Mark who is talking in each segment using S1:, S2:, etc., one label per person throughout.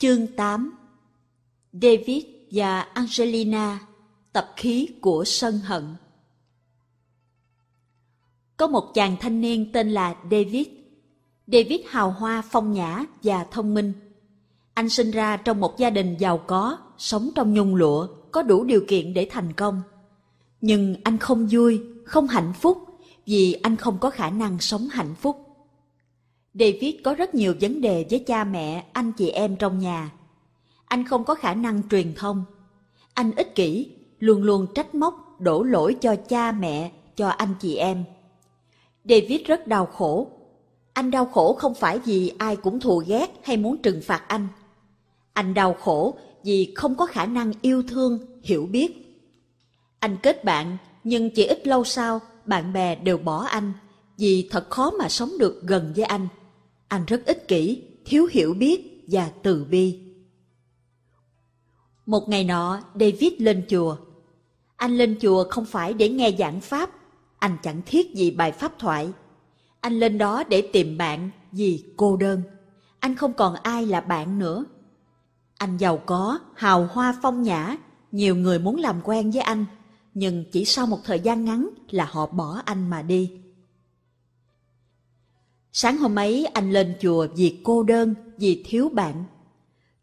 S1: Chương 8 David và Angelina Tập khí của sân hận Có một chàng thanh niên tên là David. David hào hoa, phong nhã và thông minh. Anh sinh ra trong một gia đình giàu có, sống trong nhung lụa, có đủ điều kiện để thành công. Nhưng anh không vui, không hạnh phúc vì anh không có khả năng sống hạnh phúc. David có rất nhiều vấn đề với cha mẹ, anh chị em trong nhà. Anh không có khả năng truyền thông. Anh ích kỷ, luôn luôn trách móc, đổ lỗi cho cha mẹ, cho anh chị em. David rất đau khổ. Anh đau khổ không phải vì ai cũng thù ghét hay muốn trừng phạt anh. Anh đau khổ vì không có khả năng yêu thương, hiểu biết. Anh kết bạn, nhưng chỉ ít lâu sau, bạn bè đều bỏ anh, vì thật khó mà sống được gần với anh. Anh rất ích kỷ, thiếu hiểu biết và từ bi. Một ngày nọ, David lên chùa. Anh lên chùa không phải để nghe giảng pháp, anh chẳng thiết gì bài pháp thoại. Anh lên đó để tìm bạn vì cô đơn. Anh không còn ai là bạn nữa. Anh giàu có, hào hoa phong nhã, nhiều người muốn làm quen với anh, nhưng chỉ sau một thời gian ngắn là họ bỏ anh mà đi. Sáng hôm ấy anh lên chùa vì cô đơn, vì thiếu bạn.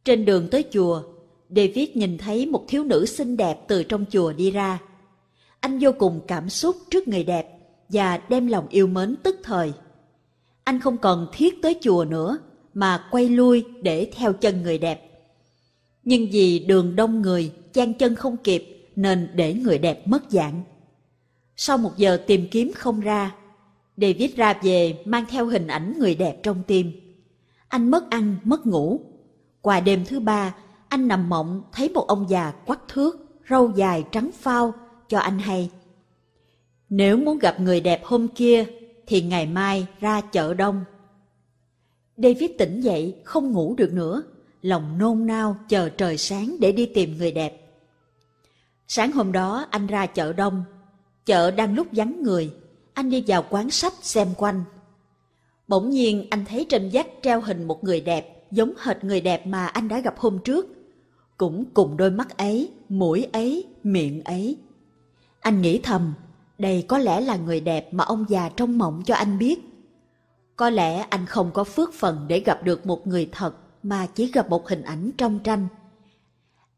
S1: Trên đường tới chùa, David nhìn thấy một thiếu nữ xinh đẹp từ trong chùa đi ra. Anh vô cùng cảm xúc trước người đẹp và đem lòng yêu mến tức thời. Anh không còn thiết tới chùa nữa mà quay lui để theo chân người đẹp. Nhưng vì đường đông người, chan chân không kịp nên để người đẹp mất dạng. Sau một giờ tìm kiếm không ra, David ra về mang theo hình ảnh người đẹp trong tim. Anh mất ăn, mất ngủ. Qua đêm thứ ba, anh nằm mộng thấy một ông già quắc thước, râu dài trắng phao, cho anh hay. Nếu muốn gặp người đẹp hôm kia, thì ngày mai ra chợ đông. David tỉnh dậy, không ngủ được nữa, lòng nôn nao chờ trời sáng để đi tìm người đẹp. Sáng hôm đó anh ra chợ đông, chợ đang lúc vắng người, anh đi vào quán sách xem quanh. Bỗng nhiên anh thấy trên vách treo hình một người đẹp, giống hệt người đẹp mà anh đã gặp hôm trước. Cũng cùng đôi mắt ấy, mũi ấy, miệng ấy. Anh nghĩ thầm, đây có lẽ là người đẹp mà ông già trong mộng cho anh biết. Có lẽ anh không có phước phần để gặp được một người thật mà chỉ gặp một hình ảnh trong tranh.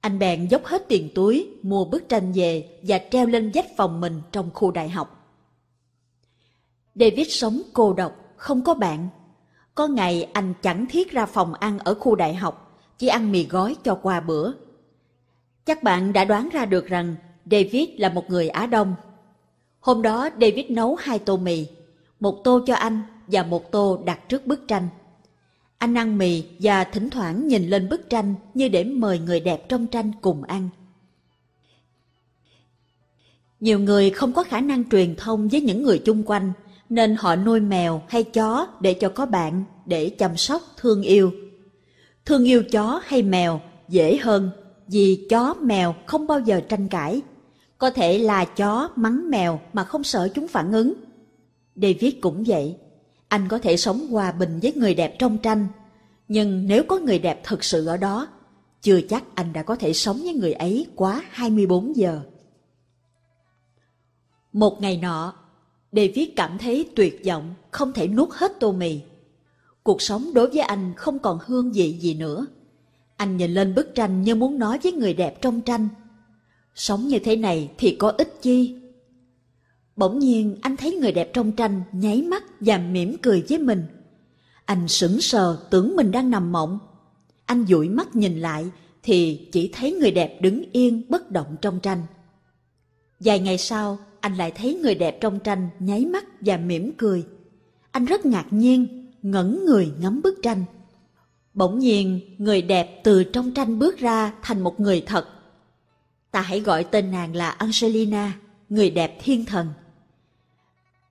S1: Anh bèn dốc hết tiền túi, mua bức tranh về và treo lên vách phòng mình trong khu đại học. David sống cô độc, không có bạn. Có ngày anh chẳng thiết ra phòng ăn ở khu đại học, chỉ ăn mì gói cho qua bữa. Chắc bạn đã đoán ra được rằng David là một người Á Đông. Hôm đó David nấu hai tô mì, một tô cho anh và một tô đặt trước bức tranh. Anh ăn mì và thỉnh thoảng nhìn lên bức tranh như để mời người đẹp trong tranh cùng ăn. Nhiều người không có khả năng truyền thông với những người chung quanh, nên họ nuôi mèo hay chó để cho có bạn, để chăm sóc, thương yêu. Thương yêu chó hay mèo dễ hơn vì chó mèo không bao giờ tranh cãi. Có thể là chó mắng mèo mà không sợ chúng phản ứng. David cũng vậy. Anh có thể sống hòa bình với người đẹp trong tranh. Nhưng nếu có người đẹp thực sự ở đó, chưa chắc anh đã có thể sống với người ấy quá 24 giờ. Một ngày nọ, David cảm thấy tuyệt vọng, không thể nuốt hết tô mì. Cuộc sống đối với anh không còn hương vị gì nữa. Anh nhìn lên bức tranh như muốn nói với người đẹp trong tranh. Sống như thế này thì có ích chi? Bỗng nhiên anh thấy người đẹp trong tranh nháy mắt và mỉm cười với mình. Anh sững sờ tưởng mình đang nằm mộng. Anh dụi mắt nhìn lại thì chỉ thấy người đẹp đứng yên bất động trong tranh. Vài ngày sau, anh lại thấy người đẹp trong tranh nháy mắt và mỉm cười. Anh rất ngạc nhiên, ngẩn người ngắm bức tranh. Bỗng nhiên, người đẹp từ trong tranh bước ra thành một người thật. Ta hãy gọi tên nàng là Angelina, người đẹp thiên thần.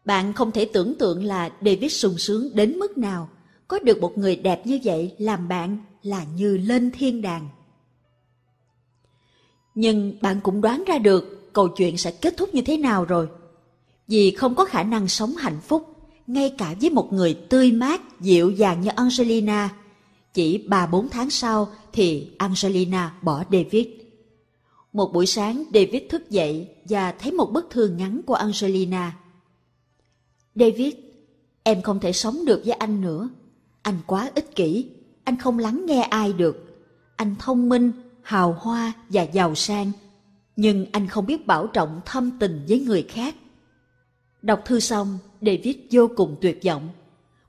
S1: Bạn không thể tưởng tượng là David sung sướng đến mức nào có được một người đẹp như vậy làm bạn là như lên thiên đàng. Nhưng bạn cũng đoán ra được câu chuyện sẽ kết thúc như thế nào rồi. Vì không có khả năng sống hạnh phúc, ngay cả với một người tươi mát, dịu dàng như Angelina, chỉ ba bốn tháng sau thì Angelina bỏ David. Một buổi sáng David thức dậy và thấy một bức thư ngắn của Angelina. David, em không thể sống được với anh nữa. Anh quá ích kỷ, anh không lắng nghe ai được. Anh thông minh, hào hoa và giàu sang, nhưng anh không biết bảo trọng thâm tình với người khác. Đọc thư xong, David vô cùng tuyệt vọng.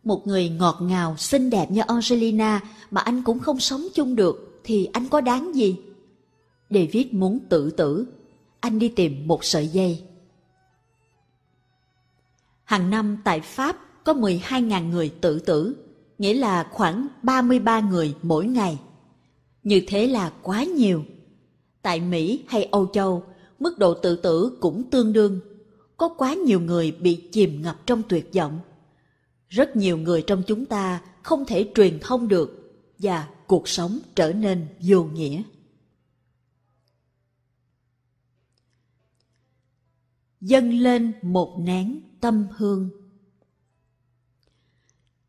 S1: Một người ngọt ngào, xinh đẹp như Angelina mà anh cũng không sống chung được thì anh có đáng gì? David muốn tự tử. Anh đi tìm một sợi dây. Hàng năm tại Pháp có 12.000 người tự tử, nghĩa là khoảng 33 người mỗi ngày. Như thế là quá nhiều. Tại Mỹ hay Âu Châu, mức độ tự tử cũng tương đương. Có quá nhiều người bị chìm ngập trong tuyệt vọng. Rất nhiều người trong chúng ta không thể truyền thông được và cuộc sống trở nên vô nghĩa. Dâng lên một nén tâm hương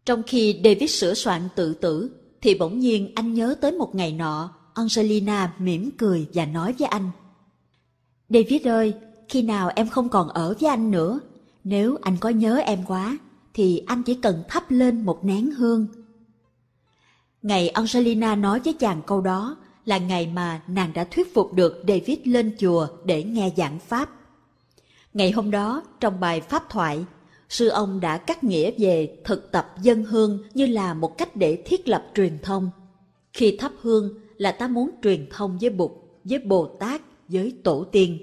S1: Trong khi David sửa soạn tự tử, thì bỗng nhiên anh nhớ tới một ngày nọ, Angelina mỉm cười và nói với anh. David ơi, khi nào em không còn ở với anh nữa, nếu anh có nhớ em quá, thì anh chỉ cần thắp lên một nén hương. Ngày Angelina nói với chàng câu đó là ngày mà nàng đã thuyết phục được David lên chùa để nghe giảng Pháp. Ngày hôm đó, trong bài Pháp thoại, sư ông đã cắt nghĩa về thực tập dân hương như là một cách để thiết lập truyền thông. Khi thắp hương là ta muốn truyền thông với Bụt, với Bồ Tát, với Tổ tiên.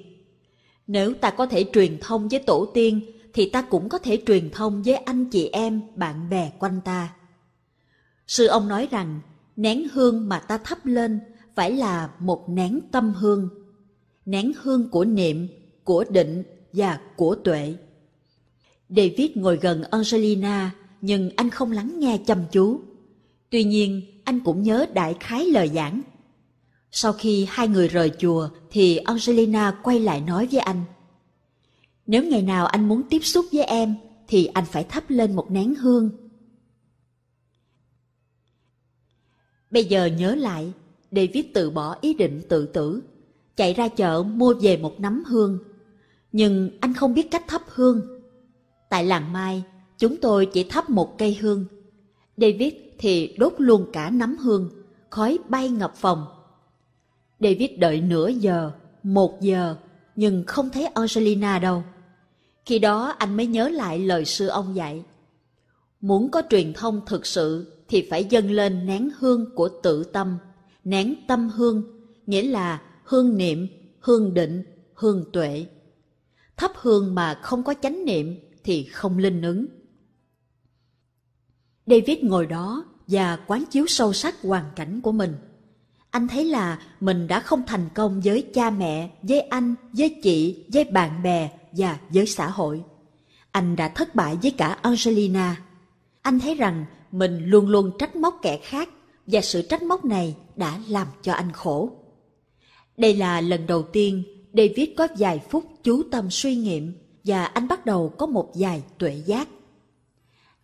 S1: Nếu ta có thể truyền thông với Tổ tiên, thì ta cũng có thể truyền thông với anh chị em, bạn bè quanh ta. Sư ông nói rằng, nén hương mà ta thắp lên phải là một nén tâm hương. Nén hương của niệm, của định và của tuệ. David ngồi gần Angelina, nhưng anh không lắng nghe chăm chú. Tuy nhiên, anh cũng nhớ đại khái lời giảng. Sau khi hai người rời chùa, thì Angelina quay lại nói với anh. Nếu ngày nào anh muốn tiếp xúc với em, thì anh phải thắp lên một nén hương. Bây giờ nhớ lại, David từ bỏ ý định tự tử, chạy ra chợ mua về một nắm hương. Nhưng anh không biết cách thắp hương Tại làng Mai, chúng tôi chỉ thắp một cây hương. David thì đốt luôn cả nắm hương, khói bay ngập phòng. David đợi nửa giờ, một giờ, nhưng không thấy Angelina đâu. Khi đó anh mới nhớ lại lời sư ông dạy. Muốn có truyền thông thực sự thì phải dâng lên nén hương của tự tâm, nén tâm hương, nghĩa là hương niệm, hương định, hương tuệ. Thắp hương mà không có chánh niệm thì không linh ứng. David ngồi đó và quán chiếu sâu sắc hoàn cảnh của mình. Anh thấy là mình đã không thành công với cha mẹ, với anh, với chị, với bạn bè và với xã hội. Anh đã thất bại với cả Angelina. Anh thấy rằng mình luôn luôn trách móc kẻ khác và sự trách móc này đã làm cho anh khổ. Đây là lần đầu tiên David có vài phút chú tâm suy nghiệm và anh bắt đầu có một vài tuệ giác.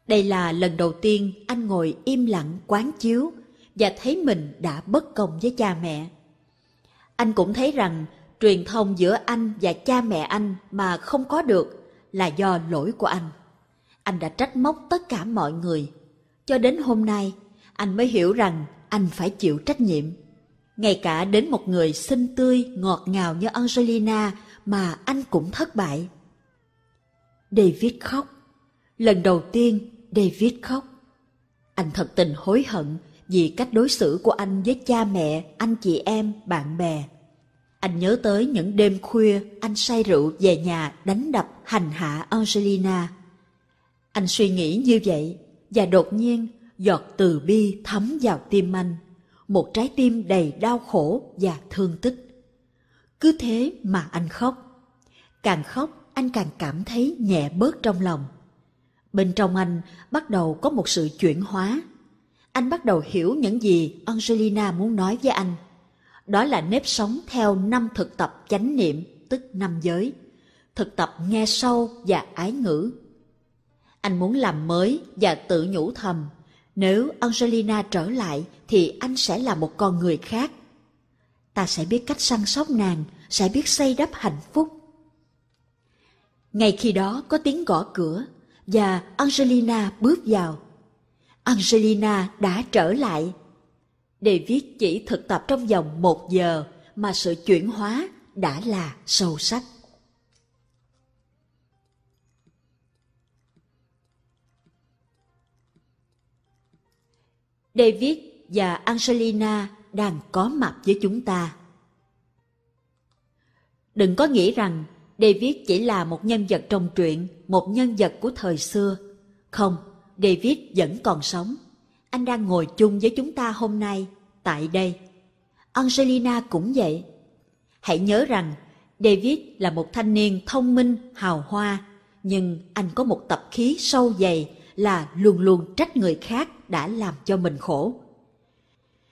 S1: Đây là lần đầu tiên anh ngồi im lặng quán chiếu và thấy mình đã bất công với cha mẹ. Anh cũng thấy rằng truyền thông giữa anh và cha mẹ anh mà không có được là do lỗi của anh. Anh đã trách móc tất cả mọi người. Cho đến hôm nay, anh mới hiểu rằng anh phải chịu trách nhiệm. Ngay cả đến một người xinh tươi, ngọt ngào như Angelina mà anh cũng thất bại. David khóc. Lần đầu tiên, David khóc. Anh thật tình hối hận vì cách đối xử của anh với cha mẹ, anh chị em, bạn bè. Anh nhớ tới những đêm khuya anh say rượu về nhà đánh đập hành hạ Angelina. Anh suy nghĩ như vậy và đột nhiên giọt từ bi thấm vào tim anh. Một trái tim đầy đau khổ và thương tích. Cứ thế mà anh khóc. Càng khóc anh càng cảm thấy nhẹ bớt trong lòng. Bên trong anh bắt đầu có một sự chuyển hóa. Anh bắt đầu hiểu những gì Angelina muốn nói với anh. Đó là nếp sống theo năm thực tập chánh niệm, tức năm giới. Thực tập nghe sâu và ái ngữ. Anh muốn làm mới và tự nhủ thầm, Nếu Angelina trở lại thì anh sẽ là một con người khác. Ta sẽ biết cách săn sóc nàng, sẽ biết xây đắp hạnh phúc. Ngay khi đó có tiếng gõ cửa và Angelina bước vào. Angelina đã trở lại. David chỉ thực tập trong vòng một giờ mà sự chuyển hóa đã là sâu sắc. David và Angelina đang có mặt với chúng ta. Đừng có nghĩ rằng David chỉ là một nhân vật trong truyện, một nhân vật của thời xưa. Không, David vẫn còn sống. Anh đang ngồi chung với chúng ta hôm nay, tại đây. Angelina cũng vậy. Hãy nhớ rằng David là một thanh niên thông minh, hào hoa, nhưng anh có một tập khí sâu dày là luôn luôn trách người khác đã làm cho mình khổ.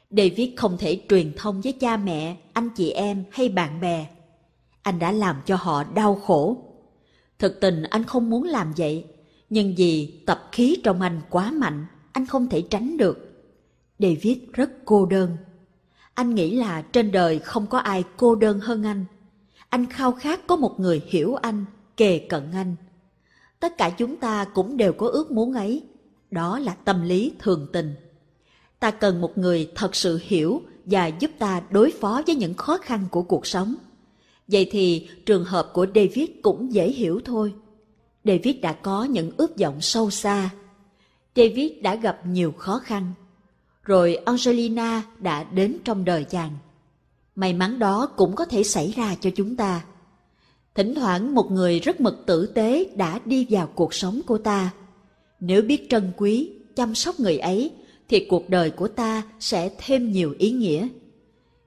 S1: David không thể truyền thông với cha mẹ, anh chị em hay bạn bè. Anh đã làm cho họ đau khổ. Thực tình anh không muốn làm vậy, nhưng vì tập khí trong anh quá mạnh, anh không thể tránh được. David rất cô đơn. Anh nghĩ là trên đời không có ai cô đơn hơn anh. Anh khao khát có một người hiểu anh, kề cận anh. Tất cả chúng ta cũng đều có ước muốn ấy. Đó là tâm lý thường tình. Ta cần một người thật sự hiểu và giúp ta đối phó với những khó khăn của cuộc sống. Vậy thì trường hợp của David cũng dễ hiểu thôi. David đã có những ước vọng sâu xa. David đã gặp nhiều khó khăn. Rồi Angelina đã đến trong đời chàng. May mắn đó cũng có thể xảy ra cho chúng ta. Thỉnh thoảng một người rất mực tử tế đã đi vào cuộc sống của ta. Nếu biết trân quý, chăm sóc người ấy, thì cuộc đời của ta sẽ thêm nhiều ý nghĩa.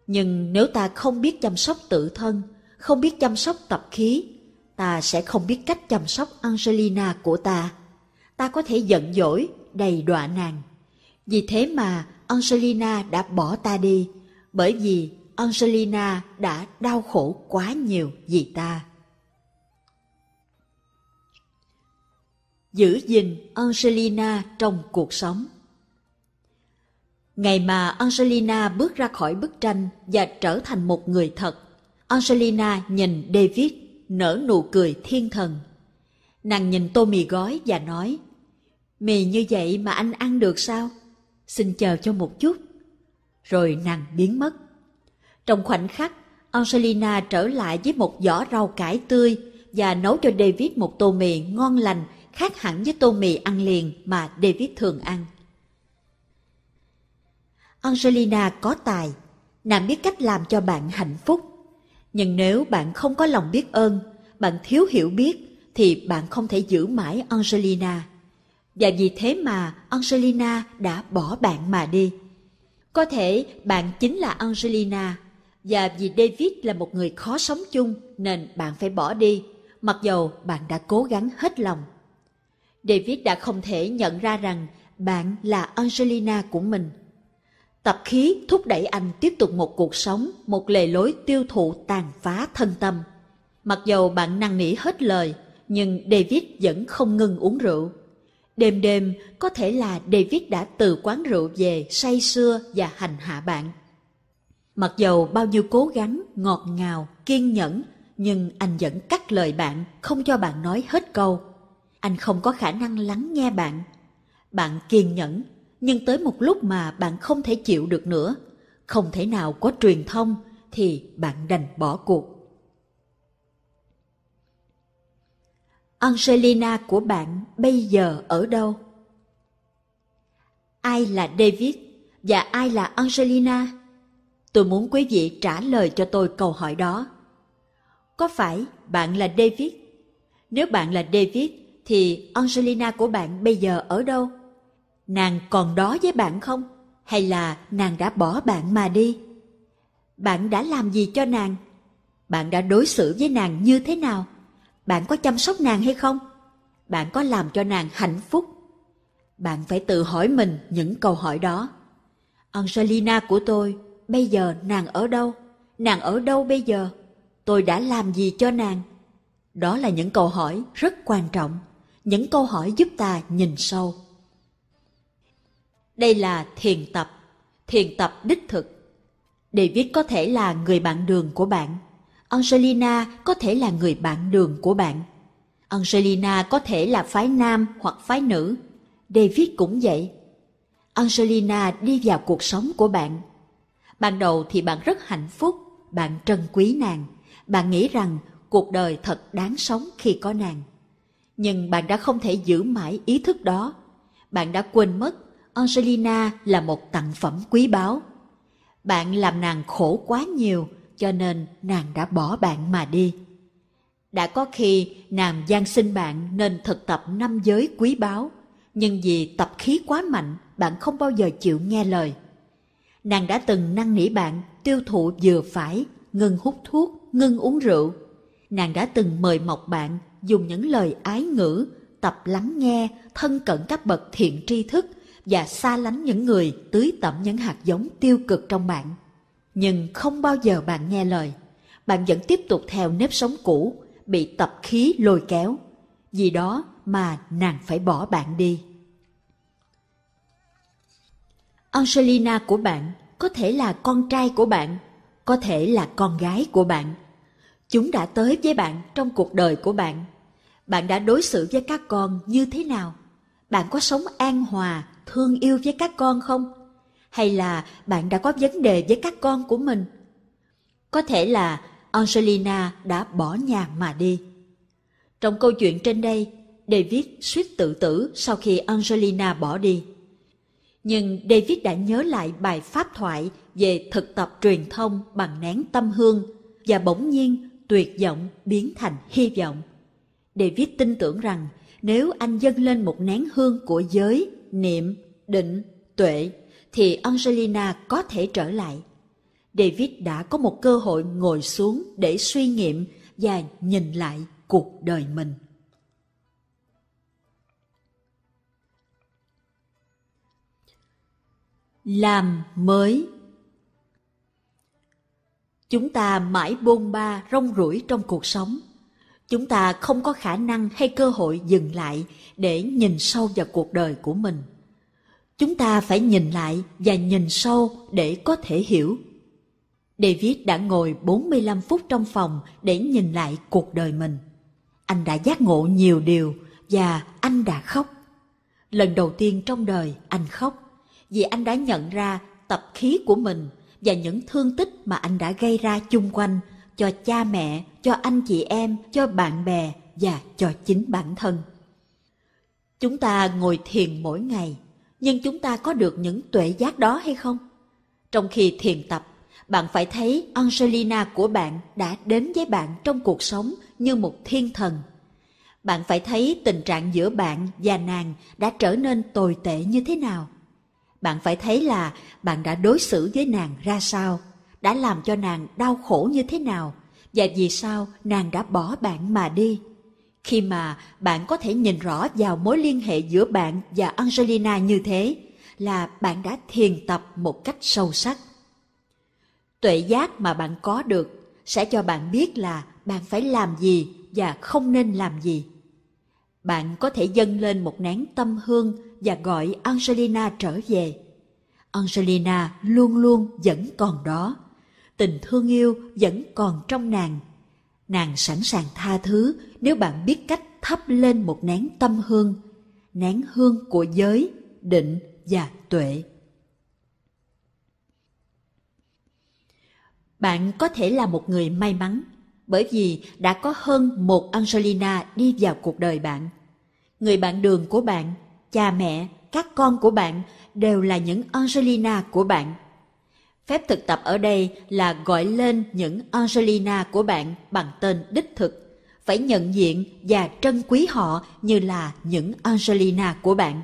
S1: Nhưng nếu ta không biết chăm sóc tự thân, không biết chăm sóc tập khí, ta sẽ không biết cách chăm sóc Angelina của ta. Ta có thể giận dỗi, đầy đọa nàng. Vì thế mà Angelina đã bỏ ta đi, bởi vì Angelina đã đau khổ quá nhiều vì ta. Giữ gìn Angelina trong cuộc sống Ngày mà Angelina bước ra khỏi bức tranh và trở thành một người thật, Angelina nhìn David nở nụ cười thiên thần. Nàng nhìn tô mì gói và nói, Mì như vậy mà anh ăn được sao? Xin chờ cho một chút. Rồi nàng biến mất. Trong khoảnh khắc, Angelina trở lại với một giỏ rau cải tươi và nấu cho David một tô mì ngon lành khác hẳn với tô mì ăn liền mà David thường ăn. Angelina có tài, nàng biết cách làm cho bạn hạnh phúc. Nhưng nếu bạn không có lòng biết ơn, bạn thiếu hiểu biết, thì bạn không thể giữ mãi Angelina. Và vì thế mà Angelina đã bỏ bạn mà đi. Có thể bạn chính là Angelina, và vì David là một người khó sống chung nên bạn phải bỏ đi, mặc dầu bạn đã cố gắng hết lòng. David đã không thể nhận ra rằng bạn là Angelina của mình. Tập khí thúc đẩy anh tiếp tục một cuộc sống, một lề lối tiêu thụ tàn phá thân tâm. Mặc dầu bạn năn nỉ hết lời, nhưng David vẫn không ngừng uống rượu. Đêm đêm có thể là David đã từ quán rượu về say sưa và hành hạ bạn. Mặc dầu bao nhiêu cố gắng, ngọt ngào, kiên nhẫn, nhưng anh vẫn cắt lời bạn, không cho bạn nói hết câu. Anh không có khả năng lắng nghe bạn. Bạn kiên nhẫn, nhưng tới một lúc mà bạn không thể chịu được nữa, không thể nào có truyền thông, thì bạn đành bỏ cuộc. Angelina của bạn bây giờ ở đâu? Ai là David và ai là Angelina? Tôi muốn quý vị trả lời cho tôi câu hỏi đó. Có phải bạn là David? Nếu bạn là David thì Angelina của bạn bây giờ ở đâu? Nàng còn đó với bạn không? Hay là nàng đã bỏ bạn mà đi? Bạn đã làm gì cho nàng? Bạn đã đối xử với nàng như thế nào? Bạn có chăm sóc nàng hay không? Bạn có làm cho nàng hạnh phúc? Bạn phải tự hỏi mình những câu hỏi đó. Angelina của tôi, bây giờ nàng ở đâu? Nàng ở đâu bây giờ? Tôi đã làm gì cho nàng? Đó là những câu hỏi rất quan trọng, những câu hỏi giúp ta nhìn sâu. Đây là thiền tập, thiền tập đích thực. David có thể là người bạn đường của bạn. Angelina có thể là người bạn đường của bạn. Angelina có thể là phái nam hoặc phái nữ. David cũng vậy. Angelina đi vào cuộc sống của bạn. Ban đầu thì bạn rất hạnh phúc, bạn trân quý nàng. Bạn nghĩ rằng cuộc đời thật đáng sống khi có nàng. Nhưng bạn đã không thể giữ mãi ý thức đó. Bạn đã quên mất Angelina là một tặng phẩm quý báu. Bạn làm nàng khổ quá nhiều, cho nên nàng đã bỏ bạn mà đi. Đã có khi nàng gian sinh bạn nên thực tập năm giới quý báu, nhưng vì tập khí quá mạnh, bạn không bao giờ chịu nghe lời. Nàng đã từng năn nỉ bạn tiêu thụ vừa phải, ngừng hút thuốc, ngừng uống rượu. Nàng đã từng mời mọc bạn dùng những lời ái ngữ, tập lắng nghe, thân cận các bậc thiện tri thức và xa lánh những người tưới tẩm những hạt giống tiêu cực trong bạn. Nhưng không bao giờ bạn nghe lời. Bạn vẫn tiếp tục theo nếp sống cũ, bị tập khí lôi kéo. Vì đó mà nàng phải bỏ bạn đi. Angelina của bạn có thể là con trai của bạn, có thể là con gái của bạn. Chúng đã tới với bạn trong cuộc đời của bạn. Bạn đã đối xử với các con như thế nào? Bạn có sống an hòa, thương yêu với các con không? Hay là bạn đã có vấn đề với các con của mình? Có thể là Angelina đã bỏ nhà mà đi. Trong câu chuyện trên đây, David suýt tự tử sau khi Angelina bỏ đi. Nhưng David đã nhớ lại bài pháp thoại về thực tập truyền thông bằng nén tâm hương và bỗng nhiên tuyệt vọng biến thành hy vọng. David tin tưởng rằng nếu anh dâng lên một nén hương của giới, niệm, định, tuệ, thì Angelina có thể trở lại. David đã có một cơ hội ngồi xuống để suy nghiệm và nhìn lại cuộc đời mình. Làm mới Chúng ta mãi bôn ba rong ruổi trong cuộc sống. Chúng ta không có khả năng hay cơ hội dừng lại để nhìn sâu vào cuộc đời của mình. Chúng ta phải nhìn lại và nhìn sâu để có thể hiểu. David đã ngồi 45 phút trong phòng để nhìn lại cuộc đời mình. Anh đã giác ngộ nhiều điều và anh đã khóc. Lần đầu tiên trong đời anh khóc vì anh đã nhận ra tập khí của mình và những thương tích mà anh đã gây ra chung quanh cho cha mẹ, cho anh chị em, cho bạn bè và cho chính bản thân. Chúng ta ngồi thiền mỗi ngày, nhưng chúng ta có được những tuệ giác đó hay không? Trong khi thiền tập, bạn phải thấy Angelina của bạn đã đến với bạn trong cuộc sống như một thiên thần. Bạn phải thấy tình trạng giữa bạn và nàng đã trở nên tồi tệ như thế nào bạn phải thấy là bạn đã đối xử với nàng ra sao, đã làm cho nàng đau khổ như thế nào và vì sao nàng đã bỏ bạn mà đi. Khi mà bạn có thể nhìn rõ vào mối liên hệ giữa bạn và Angelina như thế, là bạn đã thiền tập một cách sâu sắc. Tuệ giác mà bạn có được sẽ cho bạn biết là bạn phải làm gì và không nên làm gì. Bạn có thể dâng lên một nén tâm hương và gọi Angelina trở về. Angelina luôn luôn vẫn còn đó. Tình thương yêu vẫn còn trong nàng. Nàng sẵn sàng tha thứ nếu bạn biết cách thắp lên một nén tâm hương, nén hương của giới, định và tuệ. Bạn có thể là một người may mắn bởi vì đã có hơn một Angelina đi vào cuộc đời bạn. Người bạn đường của bạn, cha mẹ, các con của bạn đều là những Angelina của bạn. Phép thực tập ở đây là gọi lên những Angelina của bạn bằng tên đích thực, phải nhận diện và trân quý họ như là những Angelina của bạn.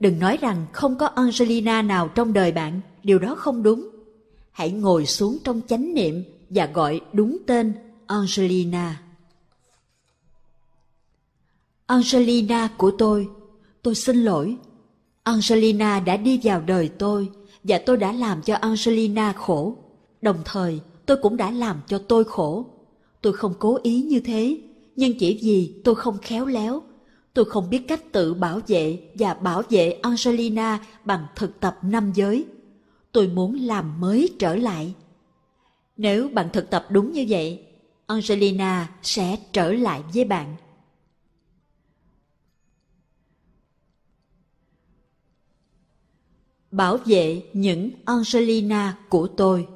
S1: Đừng nói rằng không có Angelina nào trong đời bạn, điều đó không đúng. Hãy ngồi xuống trong chánh niệm và gọi đúng tên Angelina. Angelina của tôi, tôi xin lỗi Angelina đã đi vào đời tôi và tôi đã làm cho Angelina khổ. Đồng thời, tôi cũng đã làm cho tôi khổ. Tôi không cố ý như thế, nhưng chỉ vì tôi không khéo léo. Tôi không biết cách tự bảo vệ và bảo vệ Angelina bằng thực tập năm giới. Tôi muốn làm mới trở lại. Nếu bạn thực tập đúng như vậy, Angelina sẽ trở lại với bạn. Bảo vệ những Angelina của tôi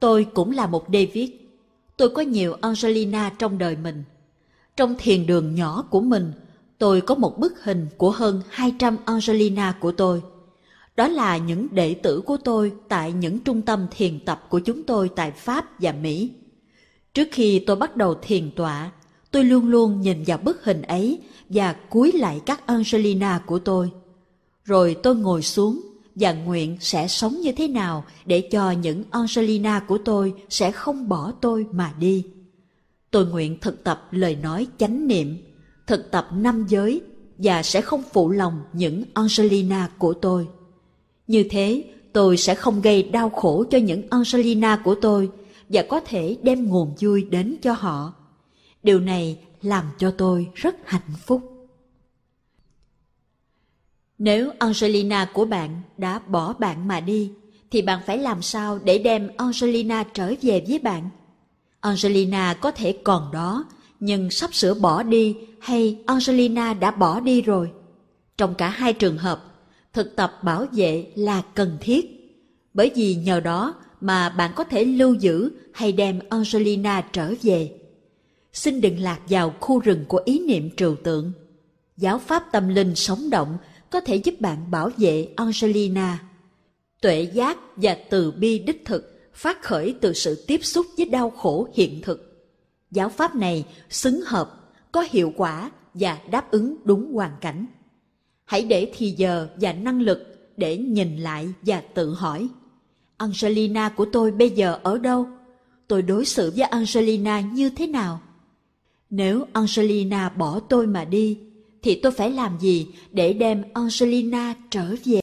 S1: Tôi cũng là một David. Tôi có nhiều Angelina trong đời mình. Trong thiền đường nhỏ của mình, tôi có một bức hình của hơn 200 Angelina của tôi. Đó là những đệ tử của tôi tại những trung tâm thiền tập của chúng tôi tại Pháp và Mỹ. Trước khi tôi bắt đầu thiền tọa, tôi luôn luôn nhìn vào bức hình ấy và cúi lại các Angelina của tôi. Rồi tôi ngồi xuống và nguyện sẽ sống như thế nào để cho những Angelina của tôi sẽ không bỏ tôi mà đi. Tôi nguyện thực tập lời nói chánh niệm, thực tập năm giới và sẽ không phụ lòng những Angelina của tôi. Như thế, tôi sẽ không gây đau khổ cho những Angelina của tôi và có thể đem nguồn vui đến cho họ. Điều này làm cho tôi rất hạnh phúc. Nếu Angelina của bạn đã bỏ bạn mà đi, thì bạn phải làm sao để đem Angelina trở về với bạn? Angelina có thể còn đó, nhưng sắp sửa bỏ đi hay Angelina đã bỏ đi rồi? Trong cả hai trường hợp, thực tập bảo vệ là cần thiết, bởi vì nhờ đó mà bạn có thể lưu giữ hay đem Angelina trở về. Xin đừng lạc vào khu rừng của ý niệm trừu tượng. Giáo pháp tâm linh sống động có thể giúp bạn bảo vệ Angelina. Tuệ giác và từ bi đích thực phát khởi từ sự tiếp xúc với đau khổ hiện thực. Giáo pháp này xứng hợp, có hiệu quả và đáp ứng đúng hoàn cảnh. Hãy để thì giờ và năng lực để nhìn lại và tự hỏi. Angelina của tôi bây giờ ở đâu? Tôi đối xử với Angelina như thế nào? Nếu Angelina bỏ tôi mà đi, thì tôi phải làm gì để đem Angelina trở về?